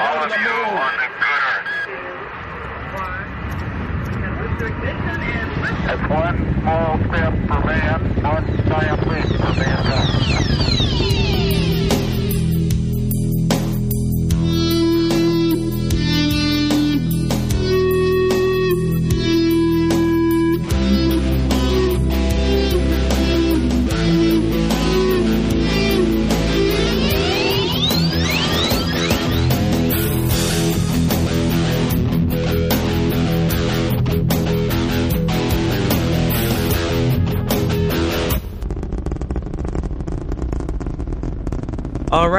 go to the moon. That's one small step for man, one giant leap for mankind.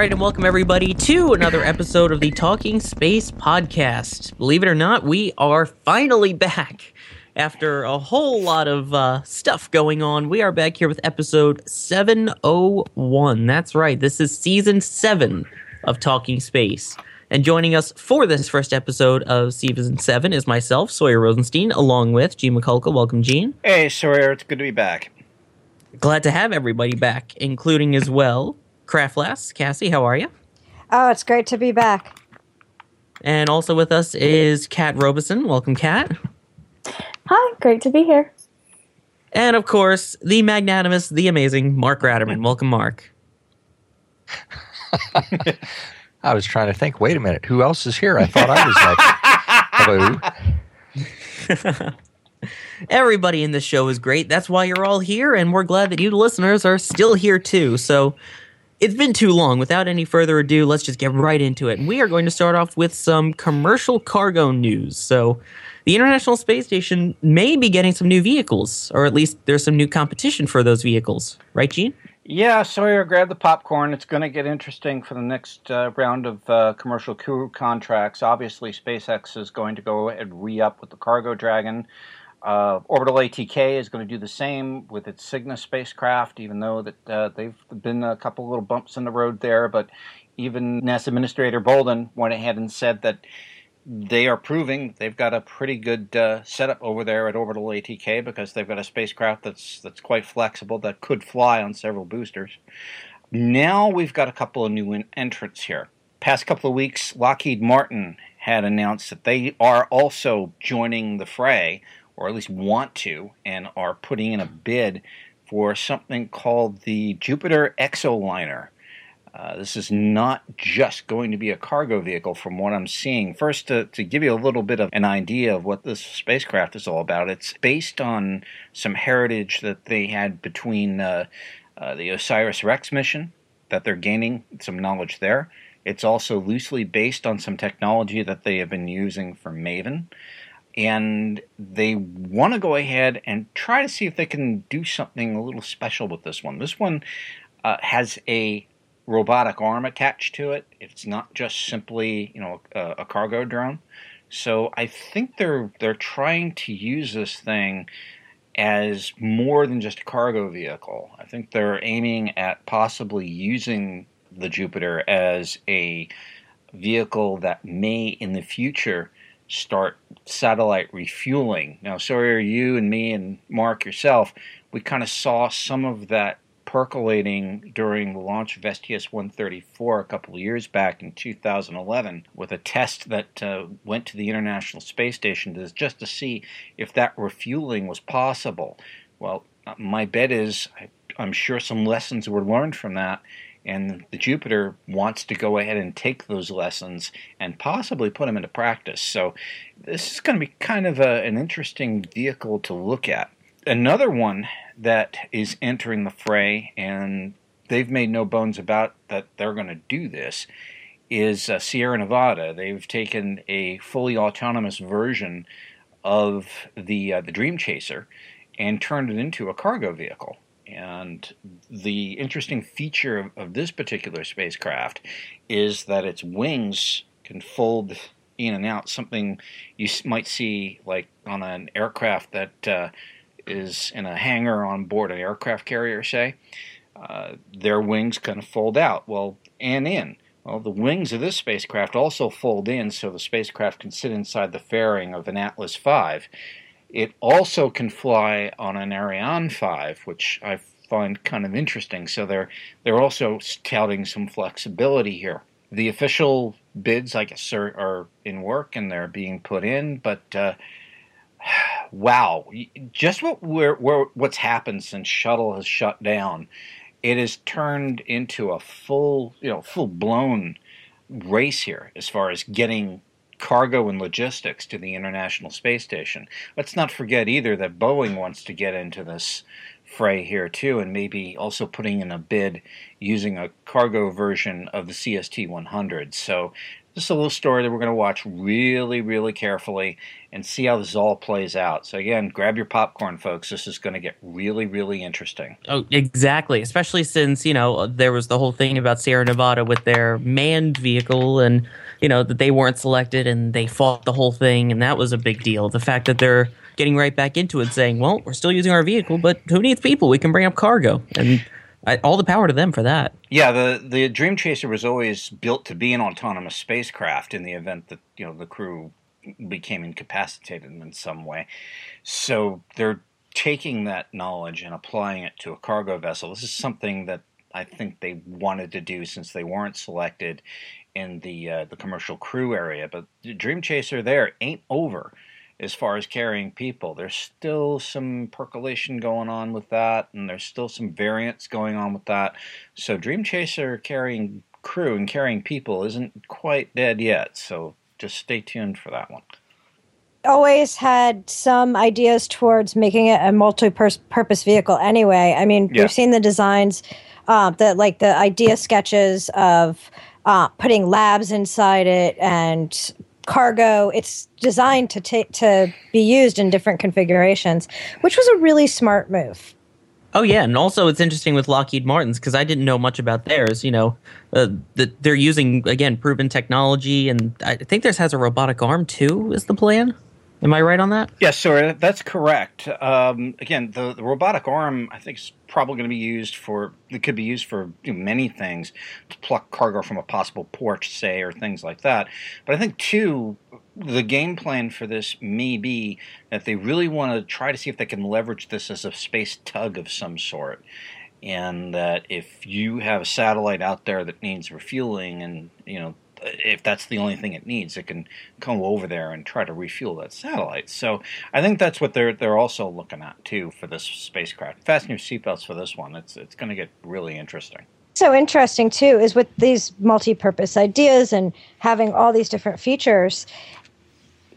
Right, and welcome everybody to another episode of the Talking Space podcast. Believe it or not, we are finally back after a whole lot of uh, stuff going on. We are back here with episode 701. That's right, this is season seven of Talking Space. And joining us for this first episode of season seven is myself, Sawyer Rosenstein, along with Gene Mikulka. Welcome, Gene. Hey, Sawyer, it's good to be back. Glad to have everybody back, including as well Craftless. Kassy, how are you? Oh, it's great to be back. And also with us is Kat Robison. Welcome, Kat. Hi, great to be here. And of course, the magnanimous, the amazing Mark Ratterman. Welcome, Mark. I was trying to think. Wait a minute, who else is here? I thought I was like, hello. Everybody in this show is great. That's why you're all here, and we're glad that you, listeners, are still here too. So it's been too long. Without any further ado, let's just get right into it. And we are going to start off with some commercial cargo news. So the International Space Station may be getting some new vehicles, or at least there's some new competition for those vehicles. Right, Gene? Yeah, Sawyer, grab the popcorn. It's going to get interesting for the next uh, round of uh, commercial crew contracts. Obviously, SpaceX is going to go and re up with the Cargo Dragon. Uh, Orbital ATK is going to do the same with its Cygnus spacecraft, even though that uh, they've been a couple little bumps in the road there. But even NASA Administrator Bolden went ahead and said that they are proving they've got a pretty good uh, setup over there at Orbital ATK because they've got a spacecraft that's that's quite flexible that could fly on several boosters. Now we've got a couple of new entrants here. Past couple of weeks, Lockheed Martin had announced that they are also joining the fray, or at least want to, and are putting in a bid for something called the Jupiter Exoliner. Uh, this is not just going to be a cargo vehicle from what I'm seeing. First, to, to, give you a little bit of an idea of what this spacecraft is all about, it's based on some heritage that they had between uh, uh, the OSIRIS REx mission, that they're gaining some knowledge there. It's also loosely based on some technology that they have been using for Maven. And they want to go ahead and try to see if they can do something a little special with this one. This one uh, has a robotic arm attached to it. It's not just simply, you know, a, a, cargo drone. So I think they're they're trying to use this thing as more than just a cargo vehicle. I think they're aiming at possibly using the Jupiter as a vehicle that may in the future start satellite refueling. Now, Sawyer, you and me and Mark yourself, we kind of saw some of that percolating during the launch of STS 134 a couple of years back in 2011 with a test that uh, went to the International Space Station to, just to see if that refueling was possible. Well, uh, my bet is I, I'm sure some lessons were learned from that. And the Jupiter wants to go ahead and take those lessons and possibly put them into practice. So, this is going to be kind of a, an interesting vehicle to look at. Another one that is entering the fray, and they've made no bones about that they're going to do this, is uh, Sierra Nevada. They've taken a fully autonomous version of the uh, the Dream Chaser and turned it into a cargo vehicle. And the interesting feature of, of this particular spacecraft is that its wings can fold in and out, something you might see like on an aircraft that uh, is in a hangar on board an aircraft carrier, say, uh, their wings kind of fold out, well, and in. Well, the wings of this spacecraft also fold in so the spacecraft can sit inside the fairing of an Atlas V. It also can fly on an Ariane 5, which I find kind of interesting. So they're they're also touting some flexibility here. The official bids, I guess, are, are in work and they're being put in. But uh, wow, just what we're, we're, what's happened since shuttle has shut down, it has turned into a full, you know, full blown race here as far as getting cargo and logistics to the International Space Station. Let's not forget either that Boeing wants to get into this fray here too, and maybe also putting in a bid using a cargo version of the CST 100. So this is a little story that we're going to watch really, really carefully and see how this all plays out. So again, grab your popcorn, folks. This is going to get really, really interesting. Oh, exactly. Especially since you know there was the whole thing about Sierra Nevada with their manned vehicle, and you know that they weren't selected, and they fought the whole thing, and that was a big deal. The fact that they're getting right back into it, saying, "Well, we're still using our vehicle, but who needs people? We can bring up cargo." And I, all the power to them for that. Yeah, the the Dream Chaser was always built to be an autonomous spacecraft in the event that you know the crew became incapacitated in some way. So they're taking that knowledge and applying it to a cargo vessel. This is something that I think they wanted to do since they weren't selected in the uh, the commercial crew area. But the Dream Chaser there ain't over as far as carrying people. There's still some percolation going on with that, and there's still some variants going on with that. So Dream Chaser carrying crew and carrying people isn't quite dead yet. So just stay tuned for that one. Always had some ideas towards making it a multi-purpose vehicle. Anyway, I mean, Yeah. we've seen the designs, uh, the like the idea sketches of uh, putting labs inside it and cargo. It's designed to take to be used in different configurations, which was a really smart move. Oh yeah, and also it's interesting with Lockheed Martin's because I didn't know much about theirs. You know, uh, that they're using again proven technology, and I think theirs has a robotic arm too. Is the plan? Am I right on that? Yes, sir, that's correct. Um, again, the, the robotic arm, I think, is probably going to be used for, it could be used for you know, many things, to pluck cargo from a possible porch, say, or things like that. But I think, too, the game plan for this may be that they really want to try to see if they can leverage this as a space tug of some sort. And that if you have a satellite out there that needs refueling and, you know, if that's the only thing it needs, it can come over there and try to refuel that satellite. So I think that's what they're they're also looking at too for this spacecraft. Fasten your seatbelts for this one. It's it's going to get really interesting. so interesting too is with these multi-purpose ideas and having all these different features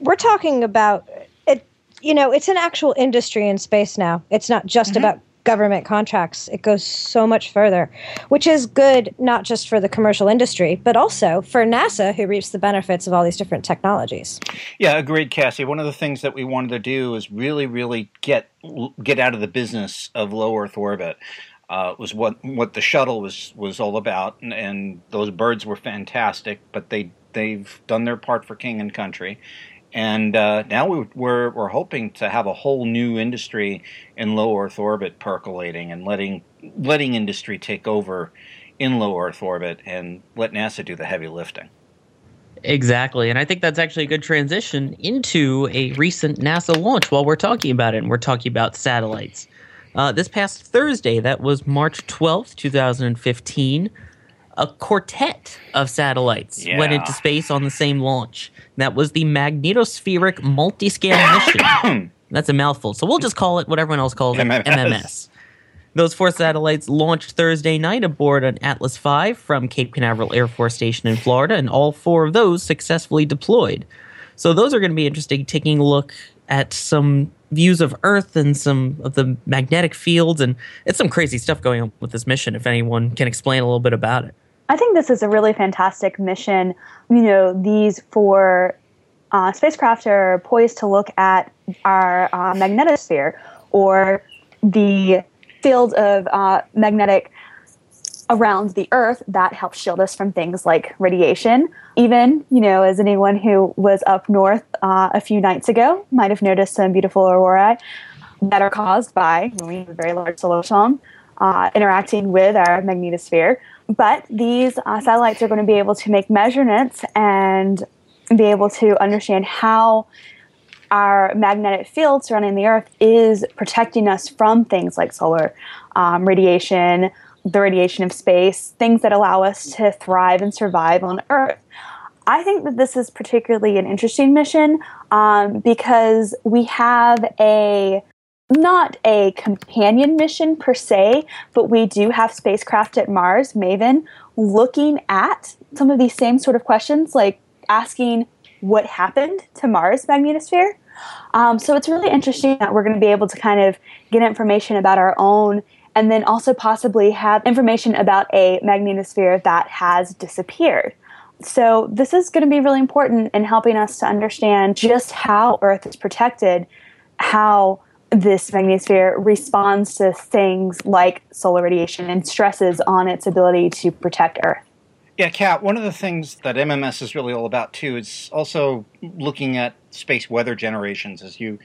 we're talking about it you know it's an actual industry in space now it's not just mm-hmm. about government contracts it goes so much further which is good not just for the commercial industry but also for nasa who reaps the benefits of all these different technologies Yeah, agreed, Kassy. One of the things that we wanted to do is really, really get get out of the business of low Earth orbit. Uh, was what what the shuttle was was all about, and, and those birds were fantastic. But they they've done their part for king and country, and uh, now we, we're we're hoping to have a whole new industry in low Earth orbit percolating and letting letting industry take over in low Earth orbit and let NASA do the heavy lifting. Exactly, and I think that's actually a good transition into a recent NASA launch. While we're talking about it, and we're talking about satellites. Uh, this past Thursday, that was March twelfth, two thousand and fifteen. A quartet of satellites went into space on the same launch. That was the Magnetospheric Multiscale Mission. That's a mouthful, so we'll just call it what everyone else calls it, MMS. MMS. Those four satellites launched Thursday night aboard an Atlas V from Cape Canaveral Air Force Station in Florida, and all four of those successfully deployed. So those are going to be interesting, taking a look at some views of Earth and some of the magnetic fields, and it's some crazy stuff going on with this mission. If anyone can explain a little bit about it. I think this is a really fantastic mission. You know, these four uh, spacecraft are poised to look at our uh, magnetosphere or the field of uh, magnetic around the Earth that helps shield us from things like radiation. Even, you know, as anyone who was up north uh, a few nights ago might have noticed some beautiful aurora that are caused by a very large solar storm uh, interacting with our magnetosphere. But these uh, satellites are going to be able to make measurements and be able to understand how our magnetic field surrounding the Earth is protecting us from things like solar um, radiation, the radiation of space, things that allow us to thrive and survive on Earth. I think that this is particularly an interesting mission um, because we have a not a companion mission per se, but we do have spacecraft at Mars, Maven, looking at some of these same sort of questions, like asking what happened to Mars magnetosphere. Um, so it's really interesting that we're going to be able to kind of get information about our own and then also possibly have information about a magnetosphere that has disappeared. So, this is going to be really important in helping us to understand just how Earth is protected, how this magnetosphere responds to things like solar radiation and stresses on its ability to protect Earth. Yeah, Kat, one of the things that MMS is really all about too is also looking at space weather generations as you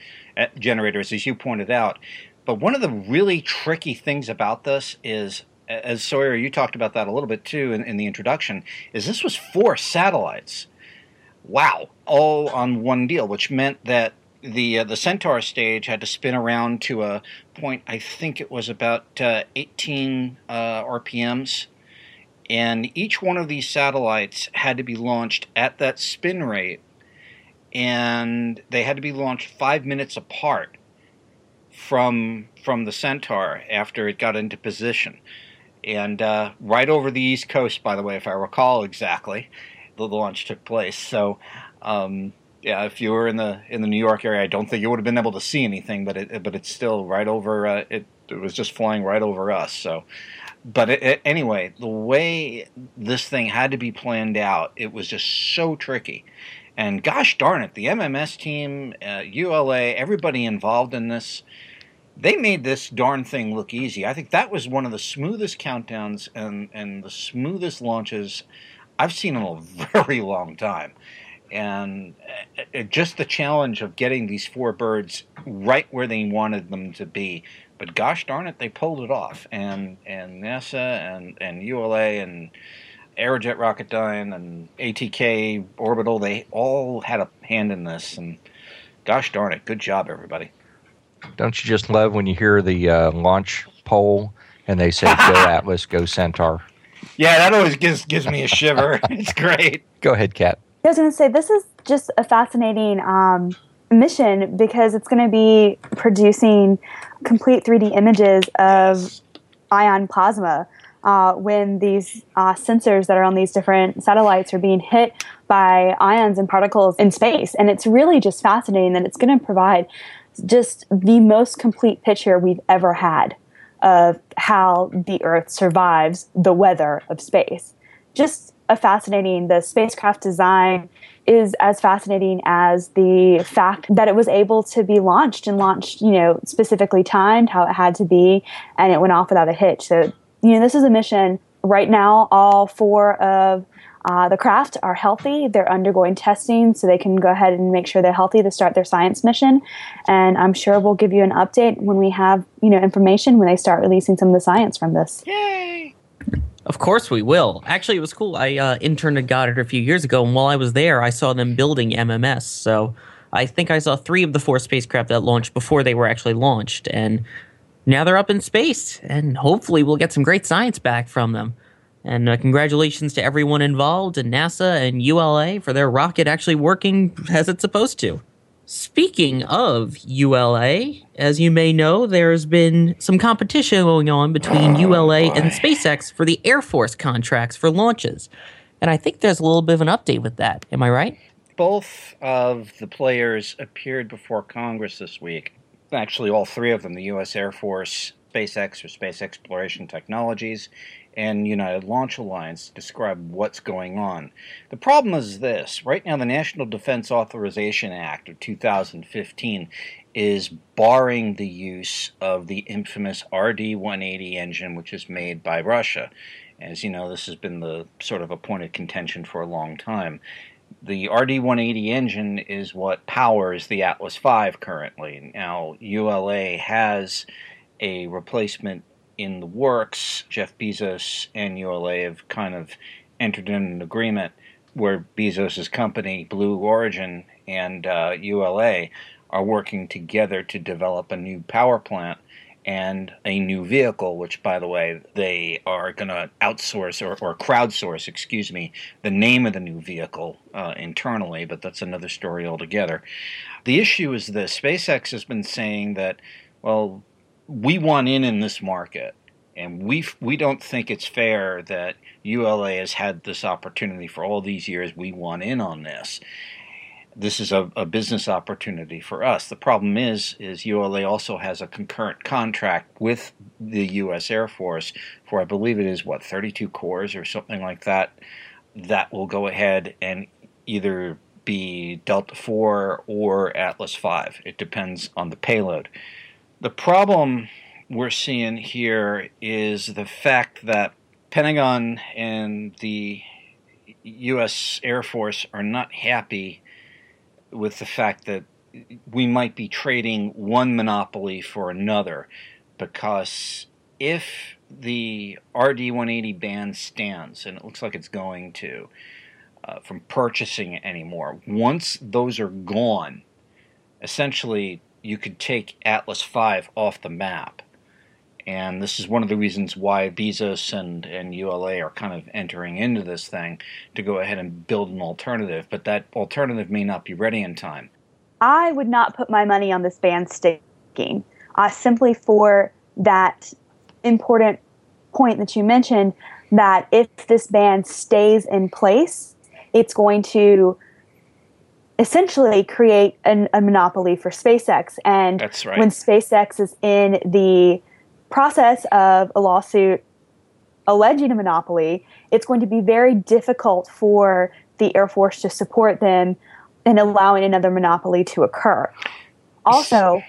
generators as you pointed out. But one of the really tricky things about this is as Sawyer, you talked about that a little bit too in, in the introduction, is this was four satellites. Wow, all on one deal, which meant that the uh, the Centaur stage had to spin around to a point. I think it was about uh, 18 uh, RPMs, and each one of these satellites had to be launched at that spin rate, and they had to be launched five minutes apart from from the Centaur after it got into position, and uh, right over the east coast, by the way, if I recall exactly, the launch took place. So. Um, yeah, if you were in the in the New York area, I don't think you would have been able to see anything, but it but it's still right over. Uh, it it was just flying right over us. So, but it, it, anyway, the way this thing had to be planned out, it was just so tricky. And gosh darn it, the MMS team, uh, ULA, everybody involved in this, they made this darn thing look easy. I think that was one of the smoothest countdowns and and the smoothest launches I've seen in a very long time and uh, just the challenge of getting these four birds right where they wanted them to be. But gosh darn it, they pulled it off, and and NASA and and ULA and Aerojet Rocketdyne and ATK Orbital, they all had a hand in this, and gosh darn it, good job, everybody. Don't you just love when you hear the uh, launch poll and they say "Go Atlas, go Centaur"? Yeah, that always gives gives me a shiver. it's great. Go ahead, Kat. I was going to say this is just a fascinating um, mission because it's going to be producing complete 3D images of ion plasma uh, when these uh, sensors that are on these different satellites are being hit by ions and particles in space. And it's really just fascinating that it's going to provide just the most complete picture we've ever had of how the Earth survives the weather of space. Just a fascinating. The spacecraft design is as fascinating as the fact that it was able to be launched and launched, you know, specifically timed how it had to be, and it went off without a hitch. So, you know, this is a mission. Right now, all four of uh, the craft are healthy. They're undergoing testing, so they can go ahead and make sure they're healthy to start their science mission. And I'm sure we'll give you an update when we have, you know, information when they start releasing some of the science from this. Yay! Of course we will. Actually, it was cool. I uh, interned at Goddard a few years ago, and while I was there, I saw them building MMS. So I think I saw three of the four spacecraft that launched before they were actually launched, and now they're up in space, and hopefully we'll get some great science back from them. And uh, congratulations to everyone involved, and NASA and ULA for their rocket actually working as it's supposed to. Speaking of ULA, as you may know, there's been some competition going on between oh, ULA and SpaceX for the Air Force contracts for launches. And I think there's a little bit of an update with that. Am I right? Both of the players appeared before Congress this week. Actually, all three of them the U.S. Air Force, SpaceX or Space Exploration Technologies, and United Launch Alliance describe what's going on. The problem is this right now, the National Defense Authorization Act of 2015 is barring the use of the infamous RD 180 engine, which is made by Russia. As you know, this has been the sort of a point of contention for a long time. The RD 180 engine is what powers the Atlas V currently. Now, ULA has a replacement in the works. Jeff Bezos and ULA have kind of entered in an agreement where Bezos' company, Blue Origin, and uh, ULA are working together to develop a new power plant. and a new vehicle, which, by the way, they are going to outsource or, or, crowdsource, excuse me, the name of the new vehicle uh, internally, but that's another story altogether. The issue is this SpaceX has been saying that, well, we want in in this market. And we we don't think it's fair that ULA has had this opportunity for all these years. We want in on this this is a, a, business opportunity for us. The problem is, is ULA also has a concurrent contract with the U.S. Air Force for, I believe it is what 32 cores or something like that. That will go ahead and either be Delta 4 or Atlas 5. It depends on the payload. The problem we're seeing here is the fact that Pentagon and the U.S. Air Force are not happy with the fact that we might be trading one monopoly for another because if the RD 180 ban stands, and it looks like it's going to, uh, from purchasing anymore, once those are gone, essentially you could take Atlas 5 off the map. And this is one of the reasons why Bezos and, and ULA are kind of entering into this thing to go ahead and build an alternative. But that alternative may not be ready in time. I would not put my money on this ban sticking uh, simply for that important point that you mentioned that if this ban stays in place, it's going to essentially create an, a monopoly for SpaceX. And That's right. when SpaceX is in the process of a lawsuit alleging a monopoly, it's going to be very difficult for the Air Force to support them in allowing another monopoly to occur. Also,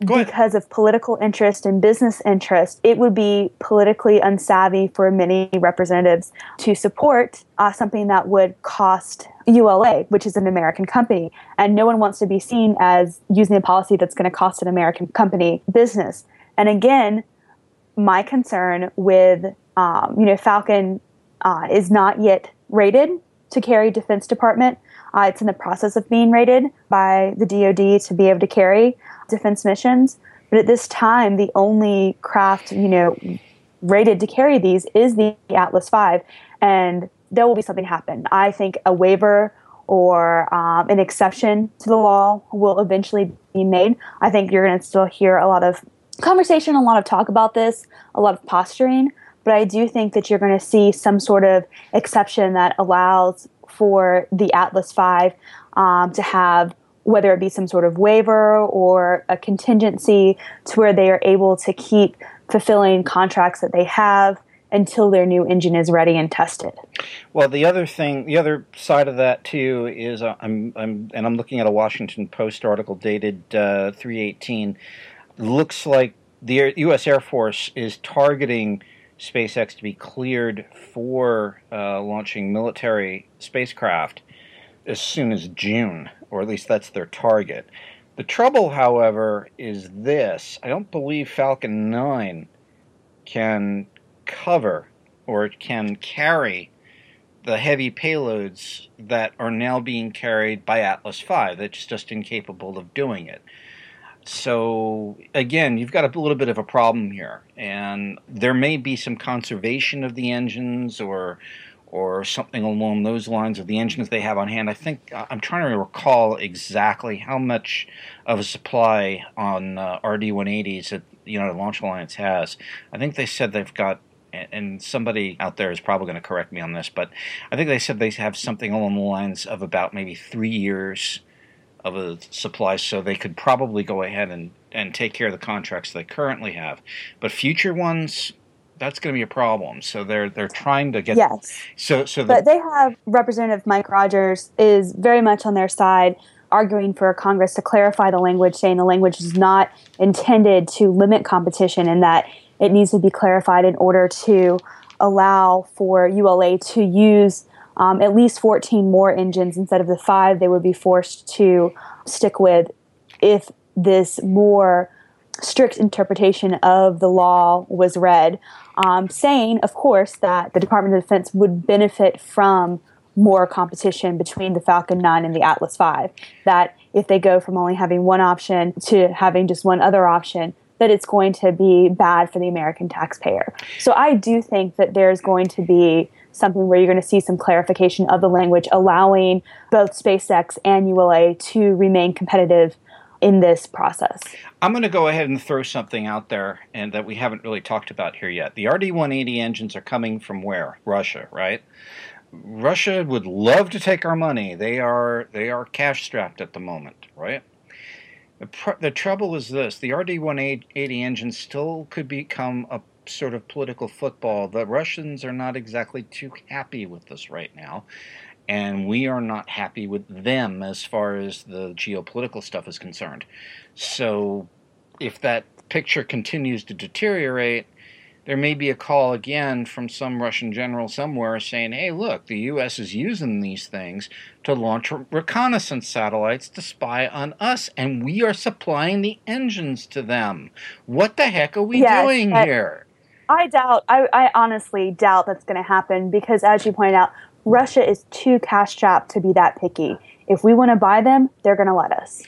because of political interest and business interest, it would be politically unsavvy for many representatives to support uh, something that would cost ULA, which is an American company. And no one wants to be seen as using a policy that's going to cost an American company business. And again, my concern with um, you know Falcon uh, is not yet rated to carry Defense Department. Uh, it's in the process of being rated by the DoD to be able to carry defense missions. But at this time, the only craft you know rated to carry these is the Atlas V, and there will be something happen. I think a waiver or um, an exception to the law will eventually be made. I think you're going to still hear a lot of conversation, a lot of talk about this, a lot of posturing, but I do think that you're going to see some sort of exception that allows for the Atlas V um, to have whether it be some sort of waiver or a contingency to where they are able to keep fulfilling contracts that they have until their new engine is ready and tested. Well, the other thing, the other side of that too is uh, I'm, I'm, and I'm looking at a Washington Post article dated uh, 318 looks like the U.S. Air Force is targeting SpaceX to be cleared for uh, launching military spacecraft as soon as June, or at least that's their target. The trouble, however, is this I don't believe Falcon 9 can cover or can carry the heavy payloads that are now being carried by Atlas V. That's just incapable of doing it. So again, you've got a little bit of a problem here, and there may be some conservation of the engines or or something along those lines of the engines they have on hand. I think I'm trying to recall exactly how much of a supply on uh, RD-180s that the Launch Alliance has. I think they said they've got and somebody out there is probably going to correct me on this, but I think they said they have something along the lines of about maybe three years of a supply, so they could probably go ahead and, and take care of the contracts they currently have. But future ones, that's going to be a problem. So they're they're trying to get yes. So so the, but they have Representative Mike Rogers is very much on their side, arguing for Congress to clarify the language, saying the language is not intended to limit competition, and that it needs to be clarified in order to allow for ULA to use um, at least 14 more engines instead of the five they would be forced to stick with if this more strict interpretation of the law was read, um, saying, of course, that the Department of Defense would benefit from more competition between the Falcon 9 and the Atlas 5. That if they go from only having one option to having just one other option, that it's going to be bad for the American taxpayer. So I do think that there's going to be something where you're going to see some clarification of the language, allowing both SpaceX and ULA to remain competitive in this process. I'm going to go ahead and throw something out there and that we haven't really talked about here yet. The RD-180 engines are coming from where? Russia, right? Russia would love to take our money. They are they are cash strapped at the moment, right? The, pr- the trouble is this: the RD-180 engine still could become a sort of political football. The Russians are not exactly too happy with this right now, and we are not happy with them as far as the geopolitical stuff is concerned. So, if that picture continues to deteriorate, there may be a call again from some Russian general somewhere saying, hey, look, the U.S. is using these things to launch reconnaissance satellites to spy on us, and we are supplying the engines to them. What the heck are we Yes, doing I- here? I doubt, I, I honestly doubt that's going to happen because, as you pointed out, Russia is too cash strapped to be that picky. If we want to buy them, they're going to let us.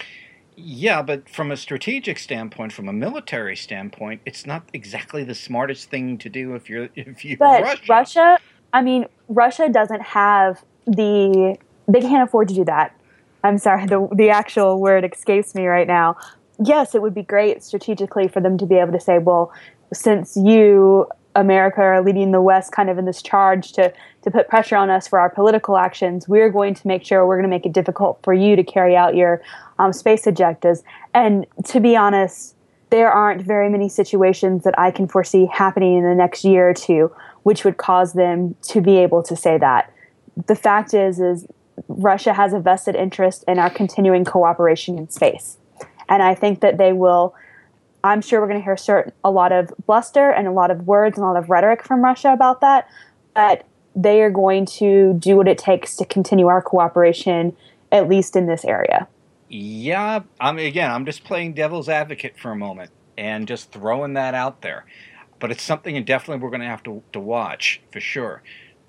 Yeah, but from a strategic standpoint, from a military standpoint, it's not exactly the smartest thing to do if you're if you're But Russia. Russia, I mean, Russia doesn't have the, they can't afford to do that. I'm sorry, the, the actual word escapes me right now. Yes, it would be great strategically for them to be able to say, well, since you, America, are leading the West kind of in this charge to, to put pressure on us for our political actions, we're going to make sure we're going to make it difficult for you to carry out your um, space objectives. And to be honest, there aren't very many situations that I can foresee happening in the next year or two which would cause them to be able to say that. The fact is is Russia has a vested interest in our continuing cooperation in space. And I think that they will I'm sure we're going to hear certain, a lot of bluster and a lot of words and a lot of rhetoric from Russia about that, but they are going to do what it takes to continue our cooperation at least in this area. Yeah, I mean, again, I'm just playing devil's advocate for a moment and just throwing that out there. But it's something and definitely we're going to have to, to watch for sure.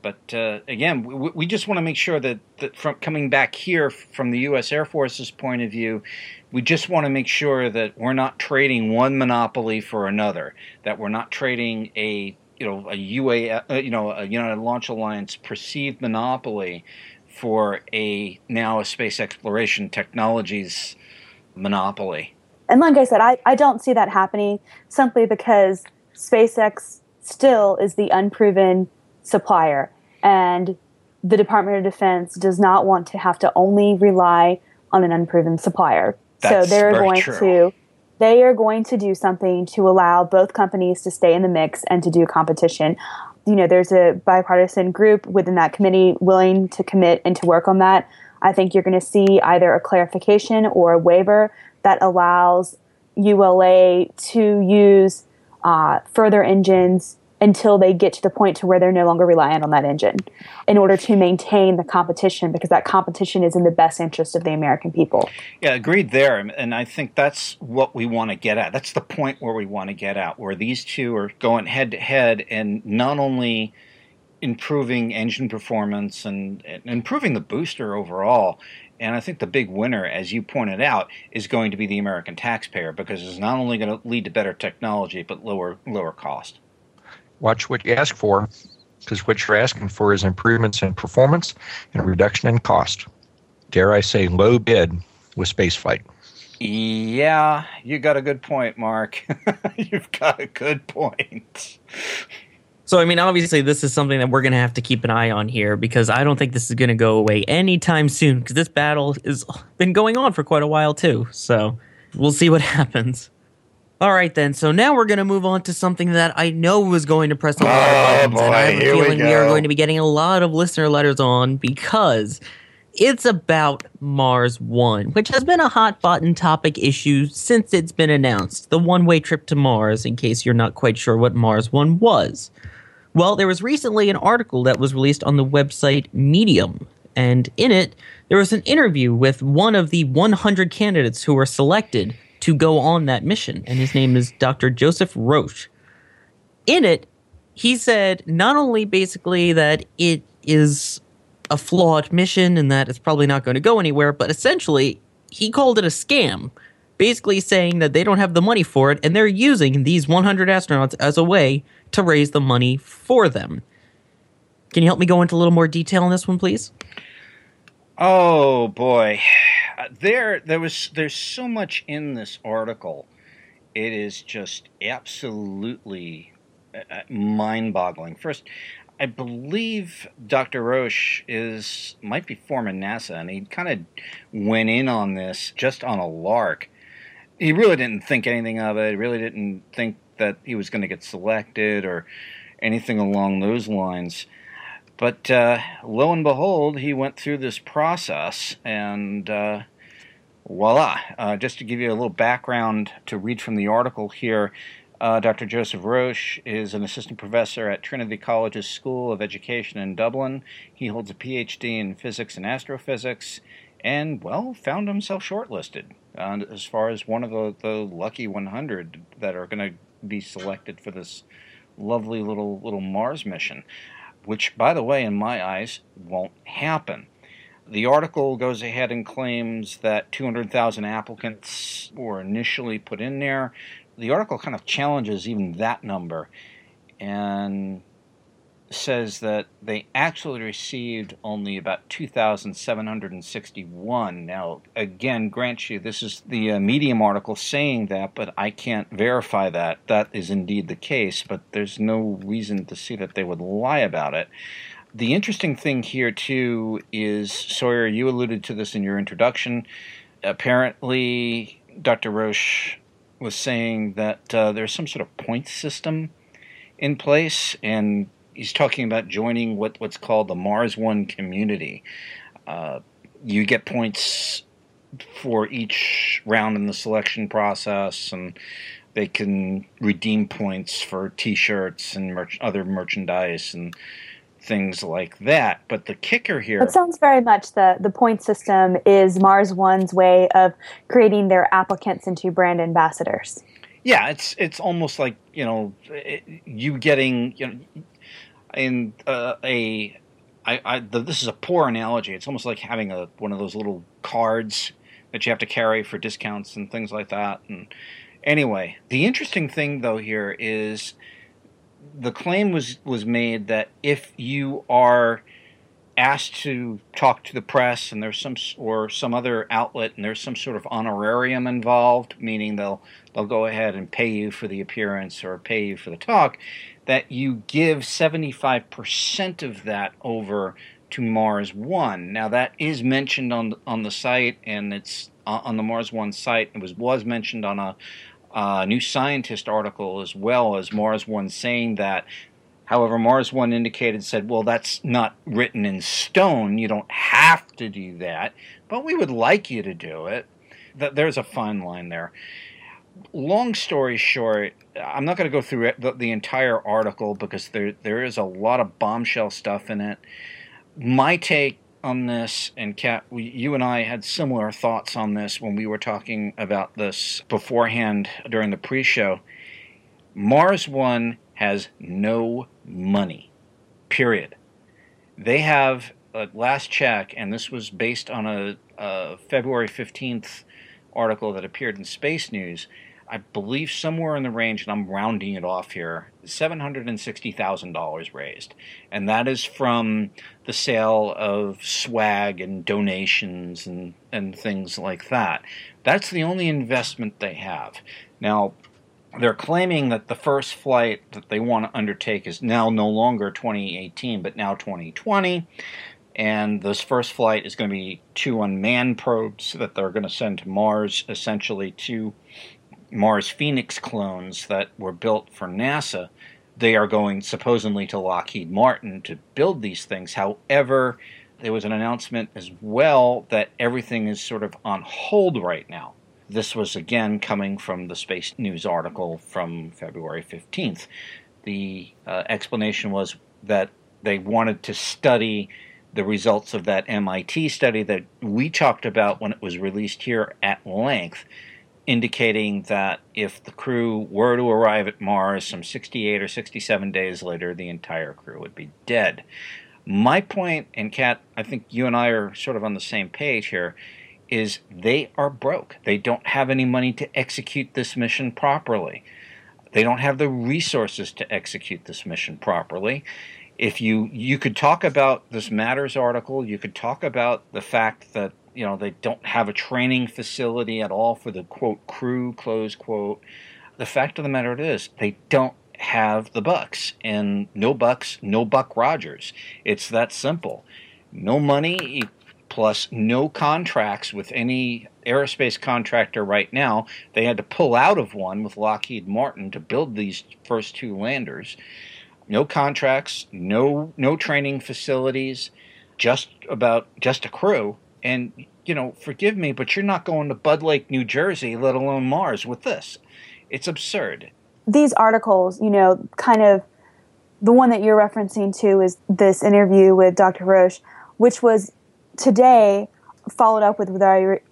But uh, again, we, we just want to make sure that, that from coming back here from the U.S. Air Force's point of view, we just want to make sure that we're not trading one monopoly for another. That we're not trading a you know a UA uh, you know a United Launch Alliance perceived monopoly for a now a space exploration technologies monopoly. And like I said, I, I don't see that happening simply because SpaceX still is the unproven supplier. And the Department of Defense does not want to have to only rely on an unproven supplier. That's so they're going true. to they are going to do something to allow both companies to stay in the mix and to do competition. You know, there's a bipartisan group within that committee willing to commit and to work on that. I think you're going to see either a clarification or a waiver that allows ULA to use uh, further engines until they get to the point to where they're no longer reliant on that engine in order to maintain the competition because that competition is in the best interest of the American people. Yeah, agreed there. And I think that's what we want to get at. That's the point where we want to get at, where these two are going head to head and not only improving engine performance and, and improving the booster overall. And I think the big winner, as you pointed out, is going to be the American taxpayer because it's not only going to lead to better technology but lower lower cost. Watch what you ask for, because what you're asking for is improvements in performance and reduction in cost. Dare I say, low bid with spaceflight. Yeah, you got a good point, Mark. You've got a good point. So, I mean, obviously, this is something that we're going to have to keep an eye on here because I don't think this is going to go away anytime soon because this battle has been going on for quite a while, too. So, we'll see what happens. All right, then. So, now we're going to move on to something that I know was going to press a lot of Oh, buttons. and I have a here we feeling we are going to be getting a lot of listener letters on because it's about Mars One, which has been a hot button topic issue since it's been announced. The one way trip to Mars, in case you're not quite sure what Mars One was. Well, there was recently an article that was released on the website Medium, and in it, there was an interview with one of the 100 candidates who were selected to go on that mission, and his name is Dr. Joseph Roche. In it, he said not only basically that it is a flawed mission and that it's probably not going to go anywhere, but essentially, he called it a scam basically saying that they don't have the money for it and they're using these 100 astronauts as a way to raise the money for them. Can you help me go into a little more detail on this one, please? Oh boy, there there was there's so much in this article. It is just absolutely uh, mind-boggling. First, I believe Dr. Roche is might be former NASA, and he kind of went in on this just on a lark. He really didn't think anything of it. He really didn't think that he was going to get selected or anything along those lines. But uh, lo and behold, he went through this process, and uh, voila. Uh, just to give you a little background to read from the article here, uh, Dr. Joseph Roche is an assistant professor at Trinity College's School of Education in Dublin. He holds a PhD in physics and astrophysics, and, well, found himself shortlisted uh, as far as one of the, the lucky 100 that are going to be selected for this lovely little little Mars mission which, by the way, in my eyes, won't happen. The article goes ahead and claims that 200,000 applicants were initially put in there. The article kind of challenges even that number and says that they actually received only about 2,761. Now, again, grant you, this is the uh, Medium article saying that, but I can't verify that. That is indeed the case, but there's no reason to see that they would lie about it. The interesting thing here, too, is Sawyer, you alluded to this in your introduction. Apparently, Dr. Roche was saying that uh, there's some sort of point system in place, and he's talking about joining what, what's called the Mars One community. Uh, you get points for each round in the selection process, and they can redeem points for T-shirts and other merchandise and things like that. But the kicker here, It sounds very much the the point system is Mars One's way of creating their applicants into brand ambassadors. yeah, it's it's almost like you know it, you getting you know in uh, a I, I the, this is a poor analogy. It's almost like having a one of those little cards that you have to carry for discounts and things like that. And anyway, the interesting thing though here is the claim was was made that if you are asked to talk to the press and there's some or some other outlet and there's some sort of honorarium involved meaning they'll they'll go ahead and pay you for the appearance or pay you for the talk that you give 75% of that over to Mars 1 now that is mentioned on on the site and it's uh, on the Mars 1 site it was was mentioned on a uh, New Scientist article as well as Mars One saying that. However, Mars One indicated said, "Well, that's not written in stone. You don't have to do that, but we would like you to do it." That there's a fine line there. Long story short, I'm not going to go through the, the entire article because there there is a lot of bombshell stuff in it. My take on this, and Kat, we, you and I had similar thoughts on this when we were talking about this beforehand during the pre-show. Mars One has no money, period. They have a last check, and this was based on a, a February 15th article that appeared in Space News. I believe somewhere in the range, and I'm rounding it off here, $760,000 raised. And that is from the sale of swag and donations and, and things like that. That's the only investment they have. Now, they're claiming that the first flight that they want to undertake is now no longer 2018, but now 2020. And this first flight is going to be two unmanned probes that they're going to send to Mars, essentially two Mars Phoenix clones that were built for NASA. They are going supposedly to Lockheed Martin to build these things. However, there was an announcement as well that everything is sort of on hold right now. This was again coming from the Space News article from February 15th. The uh, explanation was that they wanted to study the results of that MIT study that we talked about when it was released here at length, indicating that if the crew were to arrive at Mars some 68 or 67 days later, the entire crew would be dead. My point, and Kat, I think you and I are sort of on the same page here, is they are broke. They don't have any money to execute this mission properly. They don't have the resources to execute this mission properly. If you you could talk about this matters article, you could talk about the fact that you know they don't have a training facility at all for the quote crew close quote. The fact of the matter is they don't have the bucks and no bucks, no Buck Rogers. It's that simple. No money plus no contracts with any aerospace contractor right now. They had to pull out of one with Lockheed Martin to build these first two landers. No contracts, no no training facilities, just about just a crew. And you know, forgive me, but you're not going to Budd Lake, New Jersey, let alone Mars with this. It's absurd. These articles, you know, kind of the one that you're referencing to is this interview with Dr. Roche, which was today followed up with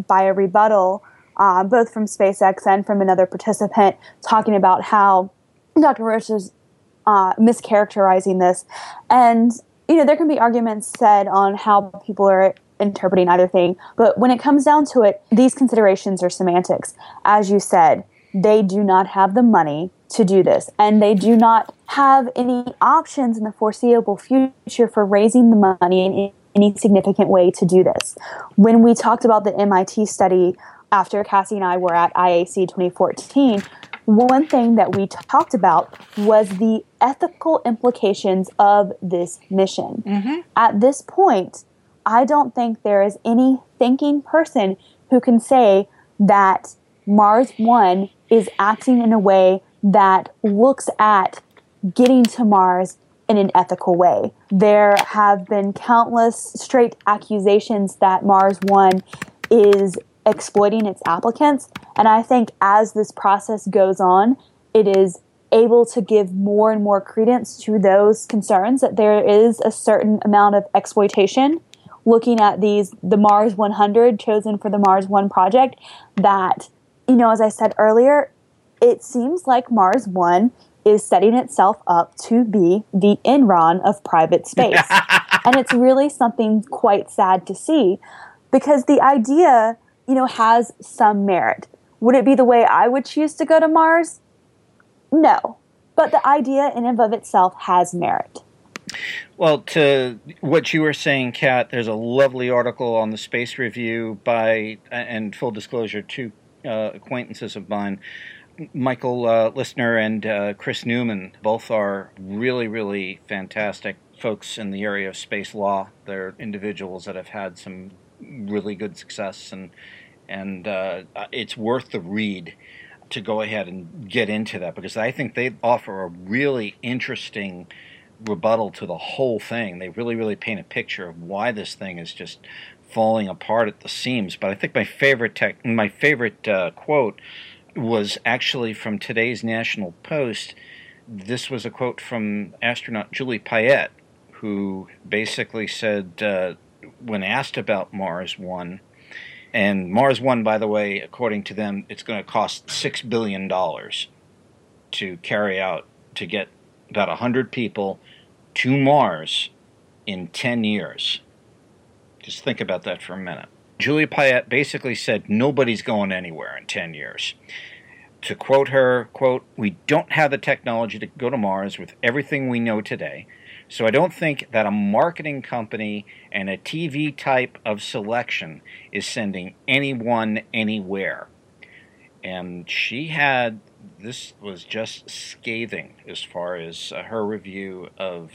by a rebuttal, uh, both from SpaceX and from another participant, talking about how Dr. Roche is uh, mischaracterizing this. And, you know, there can be arguments said on how people are interpreting either thing. But when it comes down to it, these considerations are semantics. As you said, they do not have the money to do this, and they do not have any options in the foreseeable future for raising the money in any significant way to do this. When we talked about the MIT study after Kassy and I were at IAC 2014, one thing that we talked about was the ethical implications of this mission. Mm-hmm. At this point, I don't think there is any thinking person who can say that Mars One is acting in a way that looks at getting to Mars in an ethical way. There have been countless straight accusations that Mars One is exploiting its applicants. And I think as this process goes on, it is able to give more and more credence to those concerns that there is a certain amount of exploitation looking at these the Mars 100 chosen for the Mars 1 project that you know as I said earlier it seems like Mars 1 is setting itself up to be the Enron of private space. and it's really something quite sad to see because the idea, you know, has some merit. Would it be the way I would choose to go to Mars? No. But the idea in and of itself has merit. Well, to what you were saying, Kat, there's a lovely article on the Space Review by, and full disclosure, two uh, acquaintances of mine Michael uh, Listner and uh, Chris Newman both are really, really fantastic folks in the area of space law. They're individuals that have had some really good success, and and uh, it's worth the read to go ahead and get into that because I think they offer a really interesting rebuttal to the whole thing. They really, really paint a picture of why this thing is just falling apart at the seams. But I think my favorite tech, my favorite uh, quote was actually from today's National Post. This was a quote from astronaut Julie Payette, who basically said, uh, when asked about Mars One, and Mars One, by the way, according to them, it's going to cost $6 billion to carry out, to get about 100 people to Mars in 10 years. Just think about that for a minute. Julia Payette basically said nobody's going anywhere in 10 years. To quote her, quote, we don't have the technology to go to Mars with everything we know today. So I don't think that a marketing company and a TV type of selection is sending anyone anywhere. And she had this was just scathing as far as uh, her review of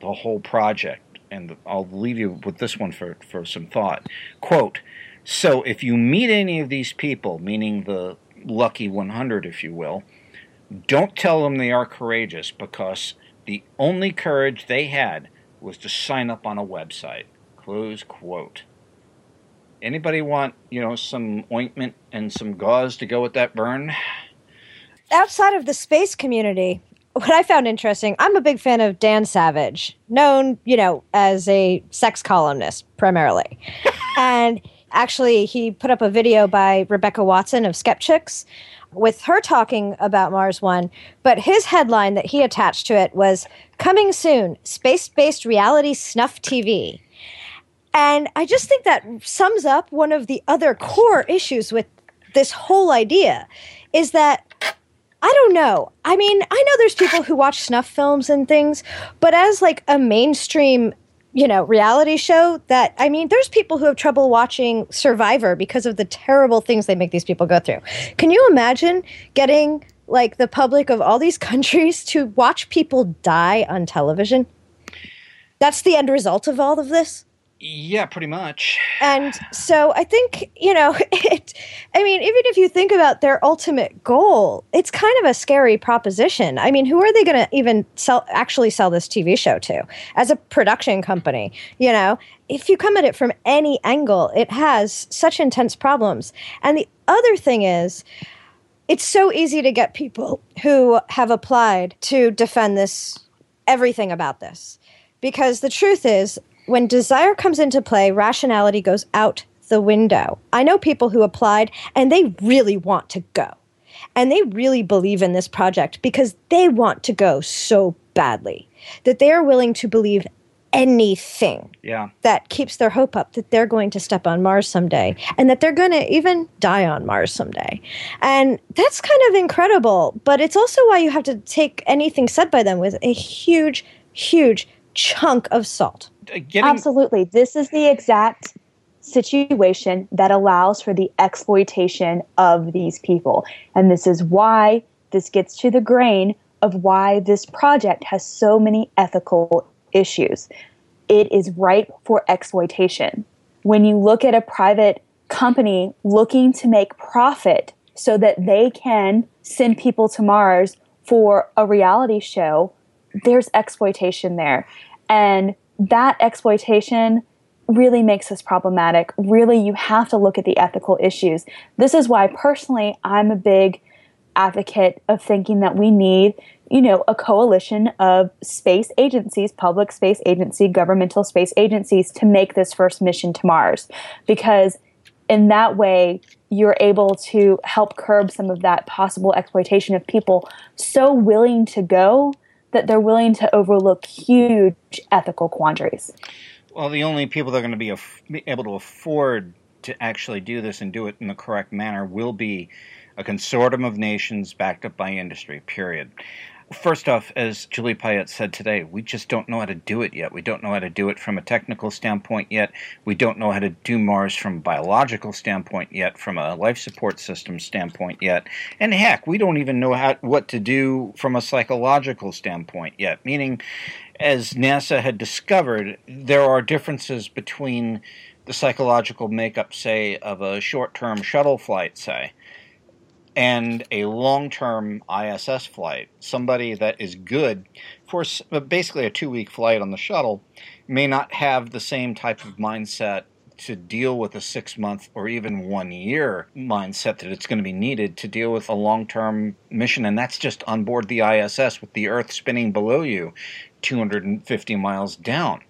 the whole project and I'll leave you with this one for, for some thought. Quote, so if you meet any of these people, meaning the lucky 100, if you will, don't tell them they are courageous because the only courage they had was to sign up on a website. Close quote. Anybody want, you know, some ointment and some gauze to go with that burn? Outside of the space community, what I found interesting, I'm a big fan of Dan Savage, known, you know, as a sex columnist primarily. and actually, he put up a video by Rebecca Watson of Skepchicks with her talking about Mars One. But his headline that he attached to it was Coming Soon Space Based Reality Snuff TV. And I just think that sums up one of the other core issues with this whole idea is that I don't know. I mean, I know there's people who watch snuff films and things, but as like a mainstream, you know, reality show that I mean, there's people who have trouble watching Survivor because of the terrible things they make these people go through. Can you imagine getting like the public of all these countries to watch people die on television? That's the end result of all of this. Yeah, pretty much. And so I think, you know, it, I mean, even if you think about their ultimate goal, it's kind of a scary proposition. I mean, who are they going to even sell, actually sell this TV show to as a production company? You know, if you come at it from any angle, it has such intense problems. And the other thing is, it's so easy to get people who have applied to defend this, everything about this. Because the truth is, when desire comes into play, rationality goes out the window. I know people who applied and they really want to go. And they really believe in this project because they want to go so badly that they are willing to believe anything Yeah. that keeps their hope up that they're going to step on Mars someday and that they're going to even die on Mars someday. And that's kind of incredible, but it's also why you have to take anything said by them with a huge, huge chunk of salt. Uh, Getting, Absolutely. This is the exact situation that allows for the exploitation of these people. And this is why this gets to the grain of why this project has so many ethical issues. It is ripe for exploitation. When you look at a private company looking to make profit so that they can send people to Mars for a reality show, there's exploitation there. And that exploitation really makes this problematic. Really, you have to look at the ethical issues. This is why, personally, I'm a big advocate of thinking that we need, you know, a coalition of space agencies, public space agency, governmental space agencies to make this first mission to Mars. Because in that way, you're able to help curb some of that possible exploitation of people so willing to go that they're willing to overlook huge ethical quandaries. well, the only people that are going to be, aff- be able to afford to actually do this and do it in the correct manner will be a consortium of nations backed up by industry, period. First off, as Julie Payette said today, we just don't know how to do it yet. We don't know how to do it from a technical standpoint yet. We don't know how to do Mars from a biological standpoint yet, from a life support system standpoint yet. And heck, we don't even know how, what to do from a psychological standpoint yet, meaning as NASA had discovered, there are differences between the psychological makeup, say, of a short term shuttle flight, say, and a long term ISS flight. Somebody that is good for basically a two week flight on the shuttle may not have the same type of mindset to deal with a six month or even one year mindset that it's going to be needed to deal with a long term mission. And that's just on board the ISS with the Earth spinning below you 250 miles down.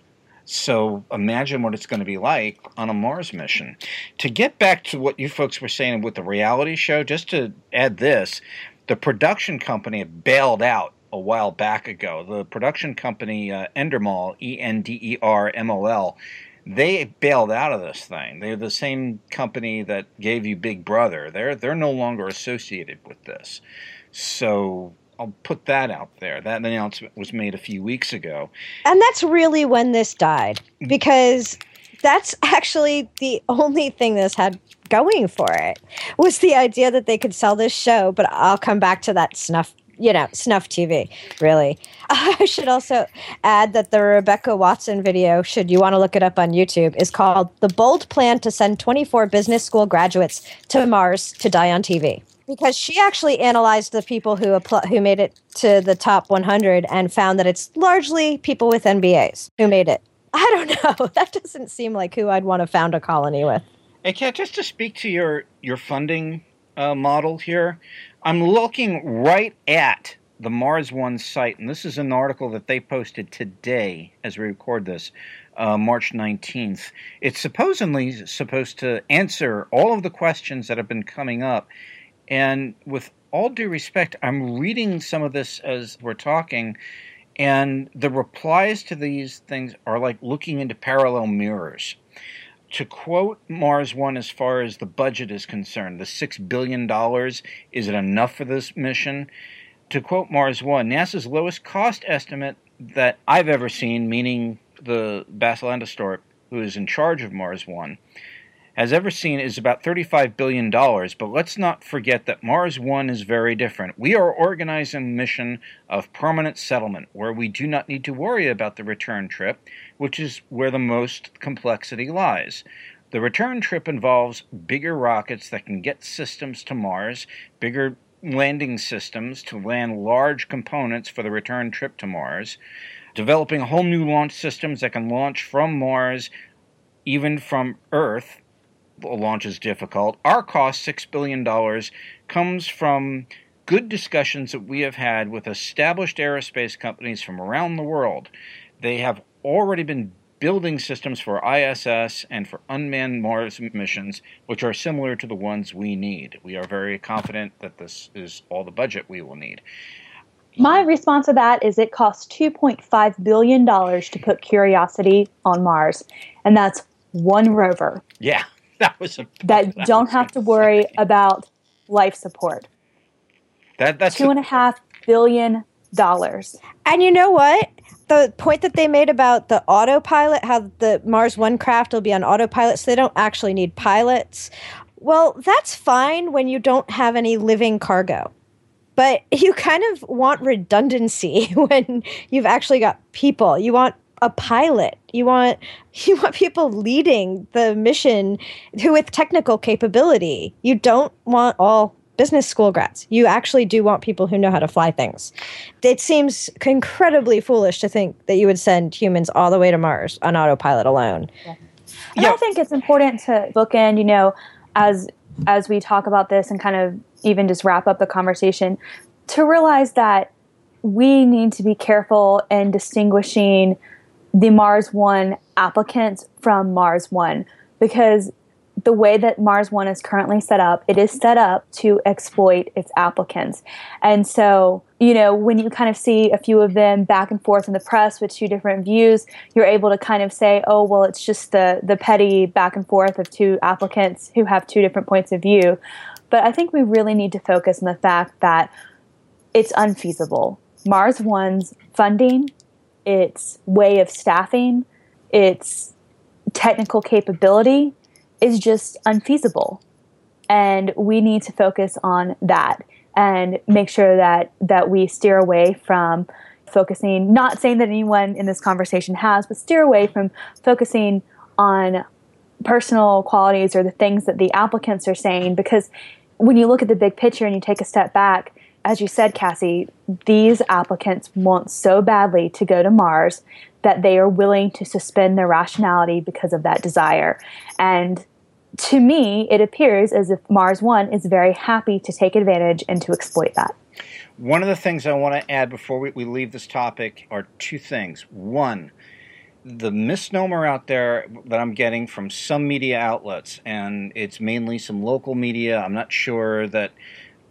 So imagine what it's going to be like on a Mars mission. To get back to what you folks were saying with the reality show, just to add this, the production company bailed out a while back ago. The production company uh, E N D E R M O L, they bailed out of this thing. They're the same company that gave you Big Brother. They're they're no longer associated with this. So I'll put that out there. That announcement was made a few weeks ago. And that's really when this died mm. because that's actually the only thing this had going for it was the idea that they could sell this show. But I'll come back to that snuff, you know, snuff TV, really. I should also add that the Rebecca Watson video, should you want to look it up on YouTube, is called The Bold Plan to Send 24 Business School Graduates to Mars to Die on TV because she actually analyzed the people who appl- who made it to the top 100 and found that it's largely people with MBAs who made it. I don't know. That doesn't seem like who I'd want to found a colony with. Hey, Kat, just to speak to your your funding uh, model here, I'm looking right at the Mars One site, and this is an article that they posted today as we record this, uh, March 19th. It's supposedly supposed to answer all of the questions that have been coming up, and with all due respect, I'm reading some of this as we're talking. And the replies to these things are like looking into parallel mirrors. To quote Mars One as far as the budget is concerned, the $6 billion, is it enough for this mission? To quote Mars One, NASA's lowest cost estimate that I've ever seen, meaning Bas Lansdorp, who is in charge of Mars One, has ever seen is about $35 billion. But let's not forget that Mars One is very different. We are organizing a mission of permanent settlement where we do not need to worry about the return trip, which is where the most complexity lies. The return trip involves bigger rockets that can get systems to Mars, bigger landing systems to land large components for the return trip to Mars, developing whole new launch systems that can launch from Mars, even from Earth. Launch is difficult. Our cost, $6 billion, comes from good discussions that we have had with established aerospace companies from around the world. They have already been building systems for ISS and for unmanned Mars missions, which are similar to the ones we need. We are very confident that this is all the budget we will need. My response to that is it costs $2.5 billion to put Curiosity on Mars, and that's one rover Yeah, that was a that I don't have to worry say. about life support. that. That's Two and a half billion dollars. And you know what? The point that they made about the autopilot, how the Mars One craft will be on autopilot, so they don't actually need pilots. Well, that's fine when you don't have any living cargo. But you kind of want redundancy when you've actually got people. You want a pilot. You want you want people leading the mission who with technical capability. You don't want all business school grads. You actually do want people who know how to fly things. It seems incredibly foolish to think that you would send humans all the way to Mars on autopilot alone. And Yeah. I think it's important to bookend, you know, as as we talk about this and kind of even just wrap up the conversation, to realize that we need to be careful in distinguishing the Mars One applicants from Mars One because the way that Mars One is currently set up, it is set up to exploit its applicants. And so, you know, when you kind of see a few of them back and forth in the press with two different views, you're able to kind of say, oh, well, it's just the, the petty back and forth of two applicants who have two different points of view. But I think we really need to focus on the fact that it's unfeasible. Mars One's funding, its way of staffing, its technical capability is just unfeasible. And we need to focus on that and make sure that that we steer away from focusing not saying that anyone in this conversation has, but steer away from focusing on personal qualities or the things that the applicants are saying because when you look at the big picture and you take a step back, as you said, Kassy, these applicants want so badly to go to Mars that they are willing to suspend their rationality because of that desire. And to me, it appears as if Mars One is very happy to take advantage and to exploit that. One of the things I want to add before we, we leave this topic are two things. One, the misnomer out there that I'm getting from some media outlets, and it's mainly some local media. I'm not sure that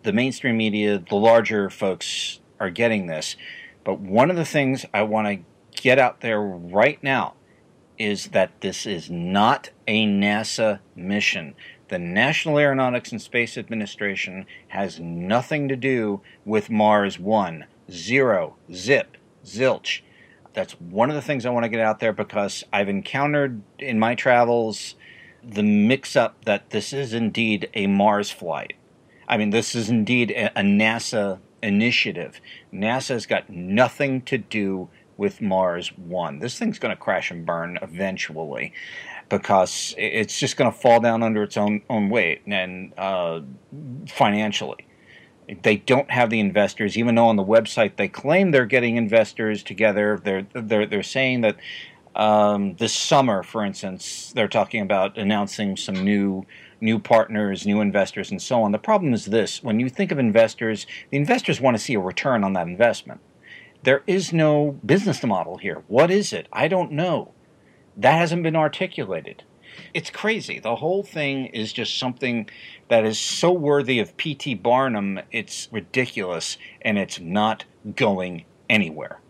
the mainstream media, the larger folks, are getting this. But one of the things I want to get out there right now is that this is not a NASA mission. The National Aeronautics and Space Administration has nothing to do with Mars One, zero, zip, zilch. That's one of the things I want to get out there because I've encountered in my travels the mix up that this is indeed a Mars flight. I mean, this is indeed a, a NASA initiative. NASA has got nothing to do with Mars One. This thing's going to crash and burn eventually because it's just going to fall down under its own own weight and uh, financially. They don't have the investors, even though on the website they claim they're getting investors together. They're they're they're saying that um, this summer, for instance, they're talking about announcing some new new partners, new investors, and so on. The problem is this: when you think of investors, the investors want to see a return on that investment. There is no business model here. What is it? I don't know. That hasn't been articulated. It's crazy. The whole thing is just something that is so worthy of P.T. Barnum, it's ridiculous, and it's not going anywhere.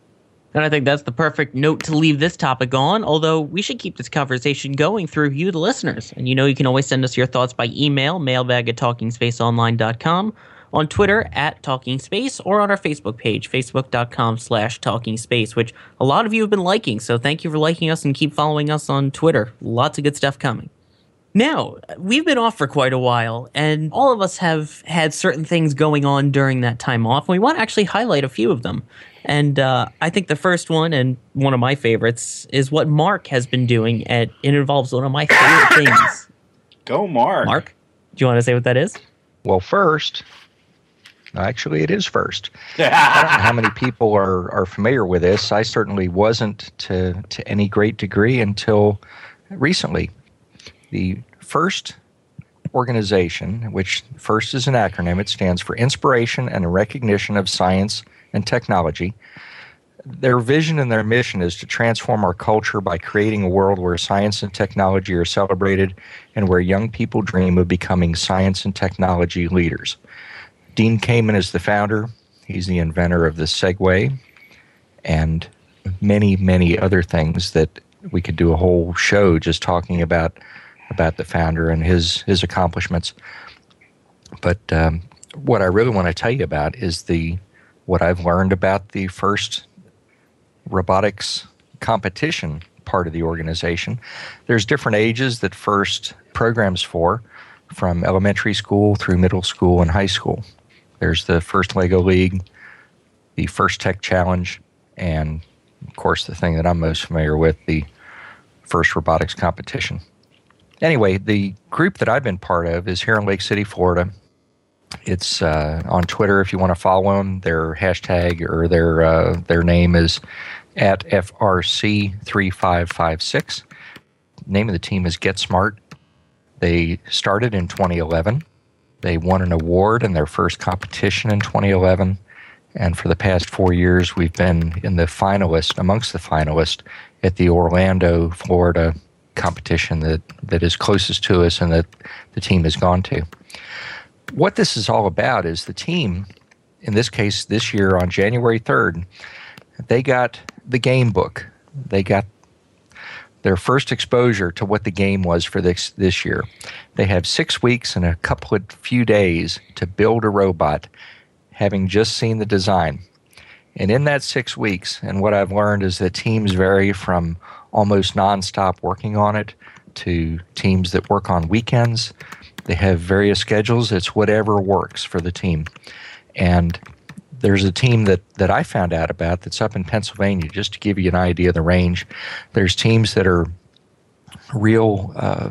And I think that's the perfect note to leave this topic on, although we should keep this conversation going through you, the listeners. And you know, you can always send us your thoughts by email, mailbag at talkingspaceonline.com, on Twitter at Talking Space, or on our Facebook page, facebook.com slash Talking Space, which a lot of you have been liking. So thank you for liking us and keep following us on Twitter. Lots of good stuff coming. Now, we've been off for quite a while, and all of us have had certain things going on during that time off. And we want to actually highlight a few of them. And uh, I think the first one, and one of my favorites, is what Mark has been doing. And it involves one of my favorite things. Go, Mark. Mark, do you want to say what that is? Well, first, actually, it is first. I don't know how many people are, are familiar with this. I certainly wasn't to, to any great degree until recently. The first organization, which first is an acronym, it stands for Inspiration and Recognition of Science and Technology. Their vision and their mission is to transform our culture by creating a world where science and technology are celebrated and where young people dream of becoming science and technology leaders. Dean Kamen is the founder. He's the inventor of the Segway and many, many other things that we could do a whole show just talking about about the founder and his his accomplishments. But um, what I really want to tell you about is the what I've learned about the first robotics competition part of the organization. There's different ages that FIRST programs for, from elementary school through middle school and high school. There's the first Lego League, the first Tech Challenge, and of course the thing that I'm most familiar with, the first robotics competition. Anyway, the group that I've been part of is here in Lake City, Florida. It's uh, on Twitter if you want to follow them. Their hashtag or their uh, their name is at FRC3556. Name of the team is Get Smart. They started in 2011. They won an award in their first competition in 2011. And for the past four years, we've been in the finalist, amongst the finalists at the Orlando, Florida competition that, that is closest to us and that the team has gone to. What this is all about is the team, in this case, this year on January 3rd, they got the game book. They got their first exposure to what the game was for this this year. They have six weeks and a couple of few days to build a robot, having just seen the design. And in that six weeks, and what I've learned is that teams vary from almost nonstop working on it to teams that work on weekends. They have various schedules. It's whatever works for the team. And there's a team that, that I found out about that's up in Pennsylvania, just to give you an idea of the range. There's teams that are real uh,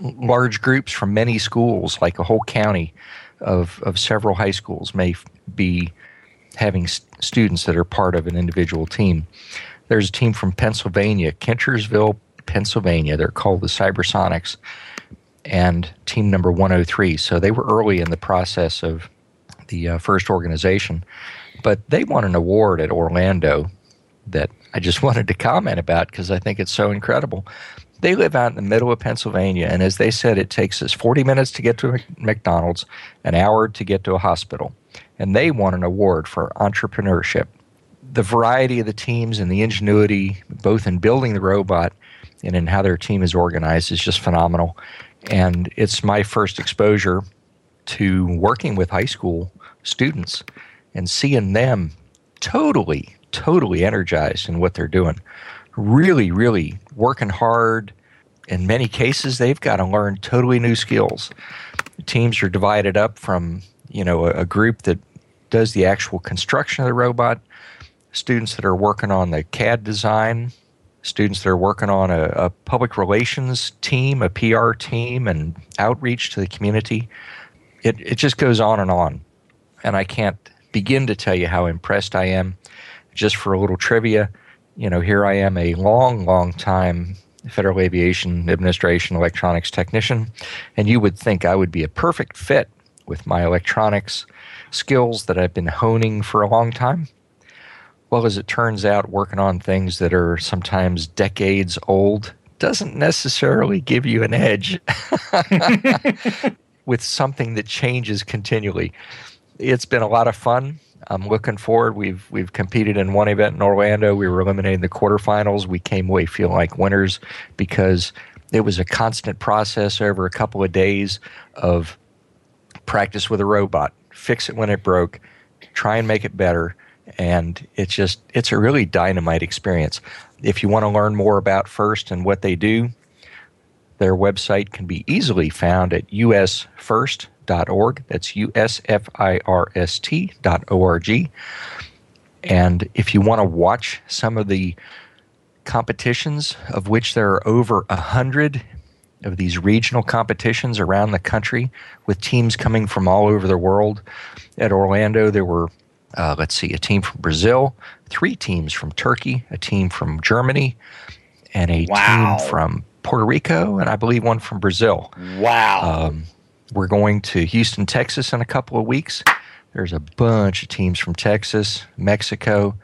large groups from many schools, like a whole county of, of several high schools, may be having s- students that are part of an individual team. There's a team from Pennsylvania, Kintnersville, Pennsylvania. They're called the Cybersonics, and team number 103. So they were early in the process of the uh, first organization, but they won an award at Orlando that I just wanted to comment about because I think it's so incredible. They live out in the middle of Pennsylvania, and as they said, it takes us 40 minutes to get to McDonald's, an hour to get to a hospital. And they won an award for entrepreneurship. The variety of the teams and the ingenuity, both in building the robot and in how their team is organized, is just phenomenal. And it's my first exposure to working with high school students and seeing them totally, totally energized in what they're doing. Really, really working hard. In many cases, they've got to learn totally new skills. Teams are divided up from, you know, a, a group that does the actual construction of the robot, students that are working on the CAD design, students that are working on a, a public relations team, a PR team, and outreach to the community. It, it just goes on and on. And I can't begin to tell you how impressed I am. Just for a little trivia, you know, here I am, a long, long time Federal Aviation Administration electronics technician, and you would think I would be a perfect fit with my electronics skills that I've been honing for a long time. Well, as it turns out, working on things that are sometimes decades old doesn't necessarily give you an edge with something that changes continually. It's been a lot of fun. I'm looking forward. We've we've competed in one event in Orlando. We were eliminated in the quarterfinals. We came away feeling like winners because it was a constant process over a couple of days of practice with a robot, fix it when it broke, try and make it better, and it's just it's a really dynamite experience. If you want to learn more about First and what they do, their website can be easily found at usfirst.org. That's usfirst.org. And if you want to watch some of the competitions, of which there are over a hundred of these regional competitions around the country with teams coming from all over the world. At Orlando, there were, uh, let's see, a team from Brazil, three teams from Turkey, a team from Germany, and a Wow. team from Puerto Rico, and I believe one from Brazil. Wow. Um, we're going to Houston, Texas in a couple of weeks. There's a bunch of teams from Texas, Mexico.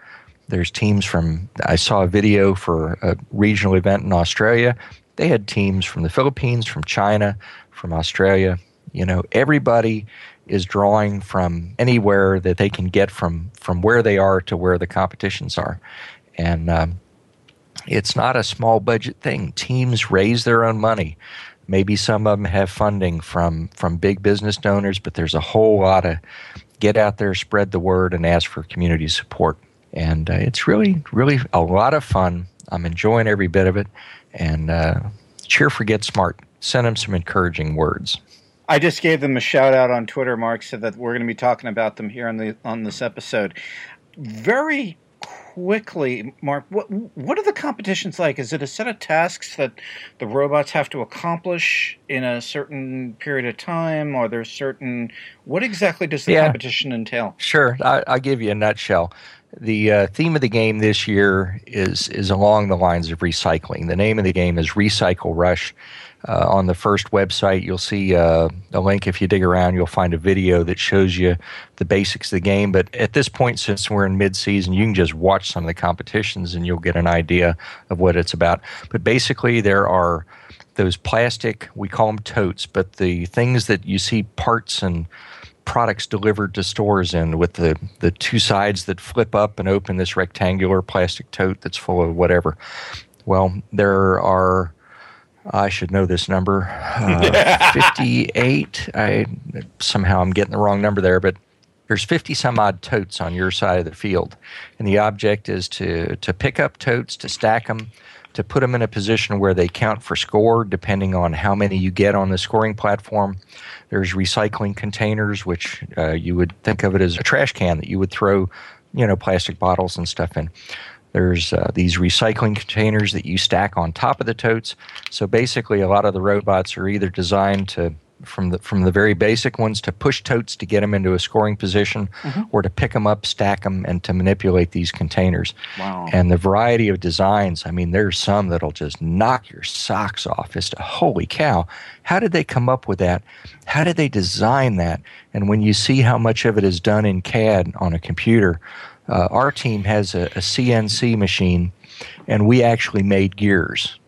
There's teams from, I saw a video for a regional event in Australia. They had teams from the Philippines, from China, from Australia. You know, everybody is drawing from anywhere that they can get from from where they are to where the competitions are, and um, it's not a small budget thing. Teams raise their own money. Maybe some of them have funding from from big business donors, but there's a whole lot of get out there, spread the word, and ask for community support. And uh, it's really, really a lot of fun. I'm enjoying every bit of it. And uh, cheer for Get Smart. Send them some encouraging words. I just gave them a shout out on Twitter. Mark said that we're going to be talking about them here on the on this episode. Very quickly, Mark, what what are the competitions like? Is it a set of tasks that the robots have to accomplish in a certain period of time? Are there certain what exactly does the Yeah. competition entail? Sure, I, I'll give you a nutshell. The uh, theme of the game this year is is along the lines of recycling. The name of the game is Recycle Rush. Uh, on the first website, you'll see uh, a link. If you dig around, you'll find a video that shows you the basics of the game. But at this point, since we're in mid-season, you can just watch some of the competitions and you'll get an idea of what it's about. But basically, there are those plastic, we call them totes, but the things that you see parts and products delivered to stores in with the, the two sides that flip up and open this rectangular plastic tote that's full of whatever. Well, there are, I should know this number, uh, 58. I somehow I'm getting the wrong number there, but there's 50 some odd totes on your side of the field. And the object is to, to pick up totes, to stack them, to put them in a position where they count for score depending on how many you get on the scoring platform. There's recycling containers, which uh, you would think of it as a trash can that you would throw, you know, plastic bottles and stuff in. There's uh, these recycling containers that you stack on top of the totes. So basically, a lot of the robots are either designed to from the from the very basic ones to push totes to get them into a scoring position, or to pick them up, stack them, and to manipulate these containers. Wow. And the variety of designs, I mean, there's some that'll just knock your socks off as to, holy cow, how did they come up with that? How did they design that? And when you see how much of it is done in CAD on a computer, uh, our team has a, a CNC machine, and we actually made gears.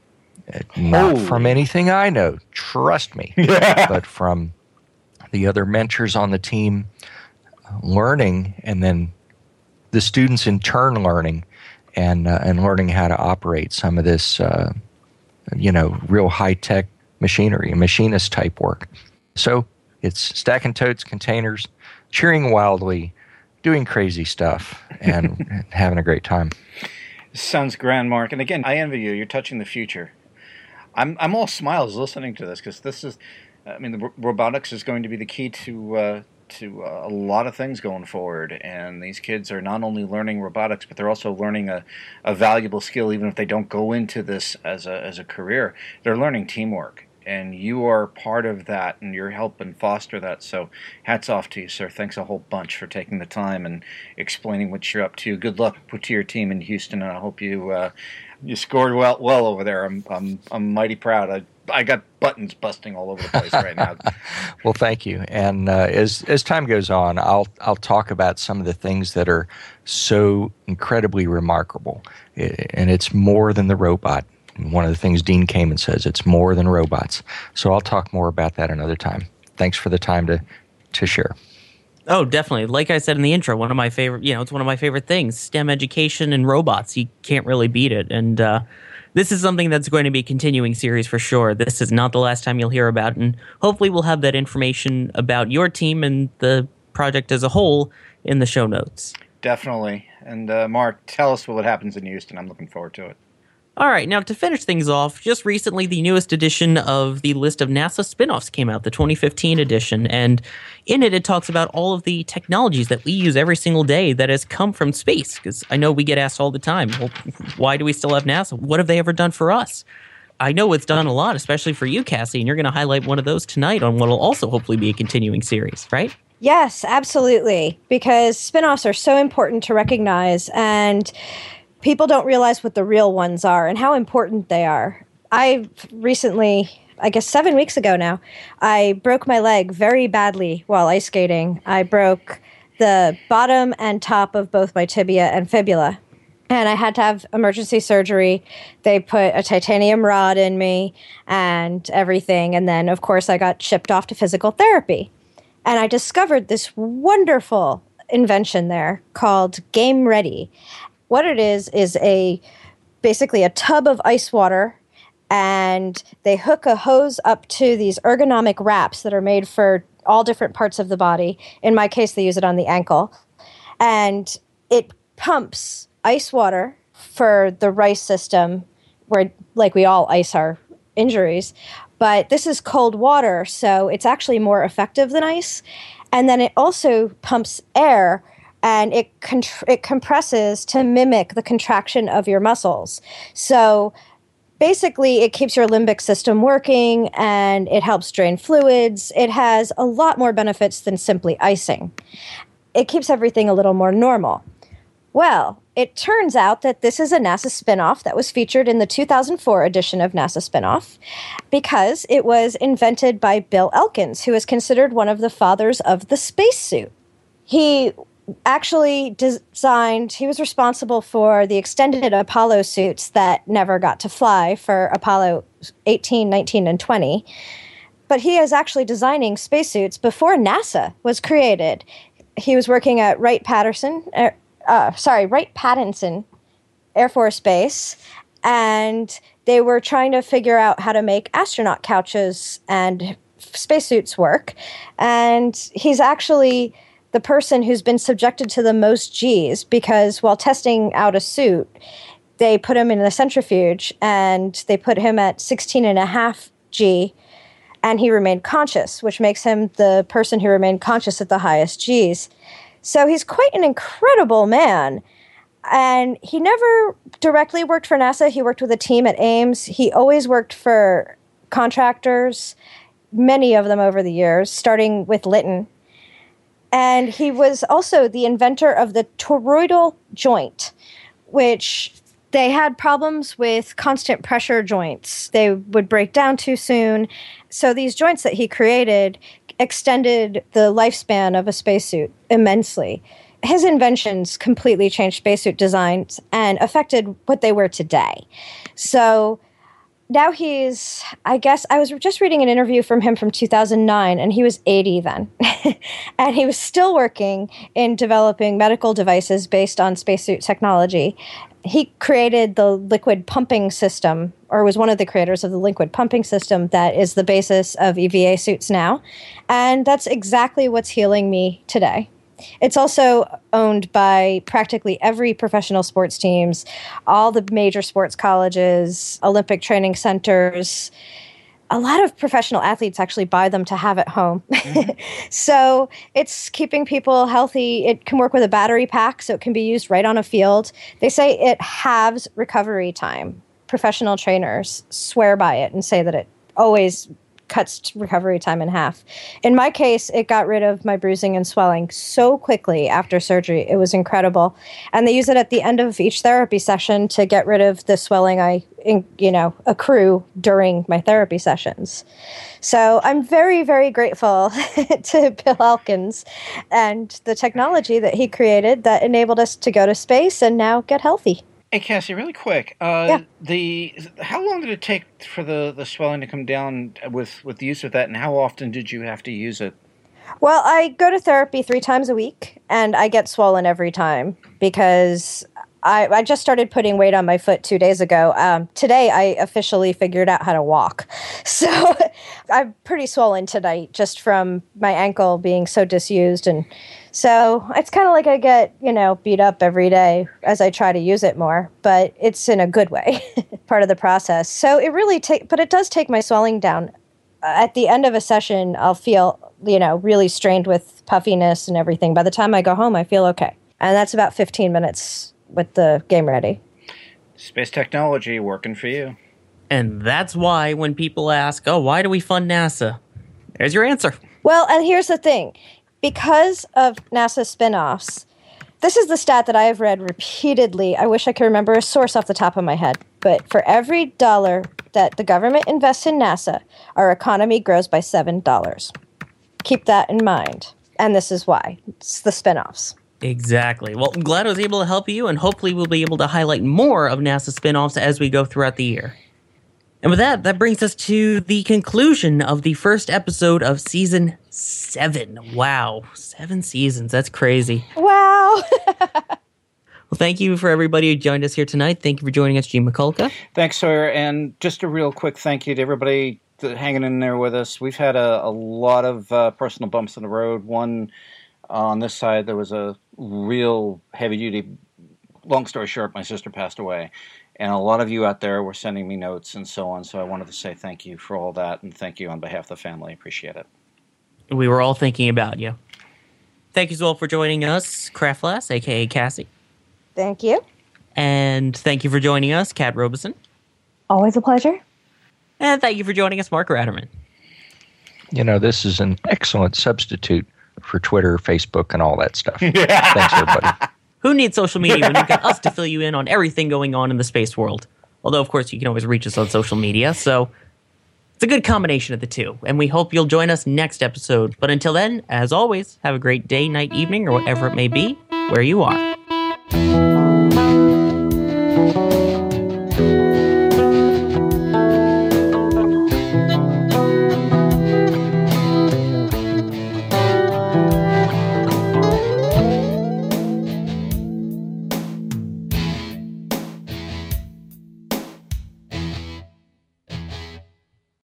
Uh, Not Holy. from anything I know, trust me, but from the other mentors on the team uh, learning and then the students in turn learning and uh, and learning how to operate some of this uh, you know real high tech machinery machinist type work so it's stacking totes containers cheering wildly doing crazy stuff and having a great time Sounds grand, Mark. And again, I envy you. You're touching the future. I'm I'm all smiles listening to this because this is, I mean, the ro- robotics is going to be the key to uh, to uh, a lot of things going forward. And these kids are not only learning robotics, but they're also learning a, a valuable skill. Even if they don't go into this as a as a career, they're learning teamwork. And you are part of that, and you're helping foster that. So, hats off to you, sir. Thanks a whole bunch for taking the time and explaining what you're up to. Good luck to your team in Houston, and I hope you uh, you scored well well over there. I'm I'm I'm mighty proud. I I got buttons busting all over the place right now. Well, thank you. And uh, as as time goes on, I'll I'll talk about some of the things that are so incredibly remarkable, and it's more than the robot. And One of the things Dean Kamen says, it's more than robots. So I'll talk more about that another time. Thanks for the time to to share. Oh, definitely. Like I said in the intro, one of my favorite, you know, it's one of my favorite things. STEM education and robots. You can't really beat it. And uh, this is something that's going to be a continuing series for sure. This is not the last time you'll hear about, it, and hopefully we'll have that information about your team and the project as a whole in the show notes. Definitely. And uh, Mark, tell us what happens in Houston. I'm looking forward to it. All right, now to finish things off, just recently the newest edition of the list of NASA spin-offs came out, the 2015 edition, and in it it talks about all of the technologies that we use every single day that has come from space because I know we get asked all the time, well, why do we still have NASA? What have they ever done for us? I know it's done a lot, especially for you, Kassy, and you're going to highlight one of those tonight on what will also hopefully be a continuing series, right? Yes, absolutely. Because spin offs are so important to recognize, and people don't realize what the real ones are and how important they are. I recently, I guess seven weeks ago now, I broke my leg very badly while ice skating. I broke the bottom and top of both my tibia and fibula. And I had to have emergency surgery. They put a titanium rod in me and everything. And then, of course, I got shipped off to physical therapy. And I discovered this wonderful invention there called Game Ready. What it is is a basically a tub of ice water and they hook a hose up to these ergonomic wraps that are made for all different parts of the body. In my case, they use it on the ankle. And it pumps ice water for the rice system, where, like, we all ice our injuries. But this is cold water, so it's actually more effective than ice. And then it also pumps air and it it compresses to mimic the contraction of your muscles. So basically it keeps your limbic system working and it helps drain fluids. It has a lot more benefits than simply icing. It keeps everything a little more normal. Well, it turns out that this is a NASA spinoff that was featured in the 2004 edition of NASA Spinoff because it was invented by Bill Elkins, who is considered one of the fathers of the spacesuit. He actually designed, he was responsible for the extended Apollo suits that never got to fly for Apollo 18, 19, and 20. But he is actually designing spacesuits before NASA was created. He was working at Wright Patterson, uh, uh, sorry, Wright Patterson Air Force Base, and they were trying to figure out how to make astronaut couches and spacesuits work. And he's actually the person who's been subjected to the most G's because while testing out a suit, they put him in a centrifuge and they put him at 16 and a half G and he remained conscious, which makes him the person who remained conscious at the highest G's. So he's quite an incredible man. And he never directly worked for NASA. He worked with a team at Ames. He always worked for contractors, many of them over the years, starting with Litton, and he was also the inventor of the toroidal joint, which they had problems with constant pressure joints. They would break down too soon. So these joints that he created extended the lifespan of a spacesuit immensely. His inventions completely changed spacesuit designs and affected what they were today. So now he's i guess i was just reading an interview from him from 2009 and he was 80 then. And he was still working in developing medical devices based on spacesuit technology. He created the liquid pumping system or was one of the creators of the liquid pumping system that is the basis of eva suits now. And that's exactly what's healing me today it's also owned by practically every professional sports teams, all the major sports colleges, Olympic training centers. A lot of professional athletes actually buy them to have at home. Mm-hmm. so it's keeping people healthy. It can work with a battery pack, so it can be used right on a field. They say it halves recovery time. Professional trainers swear by it and say that it always cuts recovery time in half. In my case, it got rid of my bruising and swelling so quickly after surgery. It was incredible. And they use it at the end of each therapy session to get rid of the swelling I, you know, accrue during my therapy sessions. So I'm very, very grateful to Bill Elkins and the technology that he created that enabled us to go to space and now get healthy. Hey Kassy, really quick. Uh, Yeah. The how long did it take for the, the swelling to come down with with the use of that, and how often did you have to use it? Well, I go to therapy three times a week, and I get swollen every time because I, I just started putting weight on my foot two days ago. Um, today, I officially figured out how to walk. So I'm pretty swollen tonight just from my ankle being so disused. And so it's kind of like I get, you know, beat up every day as I try to use it more, but it's in a good way, part of the process. So it really take, but it does take my swelling down. Uh, at the end of a session, I'll feel, you know, really strained with puffiness and everything. By the time I go home, I feel okay. And that's about 15 minutes with the game ready. Space technology working for you. And that's why when people ask, oh, why do we fund NASA? There's your answer. Well, and here's the thing because of NASA spin offs, this is the stat that I have read repeatedly. I wish I could remember a source off the top of my head. But for every dollar that the government invests in NASA, our economy grows by $7. Keep that in mind. And this is why it's the spin offs. Exactly. Well, I'm glad I was able to help you, and hopefully, we'll be able to highlight more of NASA spin offs as we go throughout the year. And with that, that brings us to the conclusion of the first episode of season seven. Wow, seven seasons. That's crazy. Wow. Well, thank you for everybody who joined us here tonight. Thank you for joining us, Gene Mikulka. Thanks, Sawyer. And just a real quick thank you to everybody that hanging in there with us. We've had a, a lot of uh, personal bumps in the road. One on this side, there was a real heavy duty. Long story short, my sister passed away. And a lot of you out there were sending me notes and so on. So I wanted to say thank you for all that and thank you on behalf of the family. Appreciate it. We were all thinking about you. Thank you as well for joining us, Craft Lass, aka Kassy. Thank you. And thank you for joining us, Kat Robison. Always a pleasure. And thank you for joining us, Mark Ratterman. You know, this is an excellent substitute for Twitter, Facebook, and all that stuff. Thanks, everybody. Who needs social media when you've got us to fill you in on everything going on in the space world? Although, of course, you can always reach us on social media. So it's a good combination of the two. And we hope you'll join us next episode. But until then, as always, have a great day, night, evening, or whatever it may be, where you are.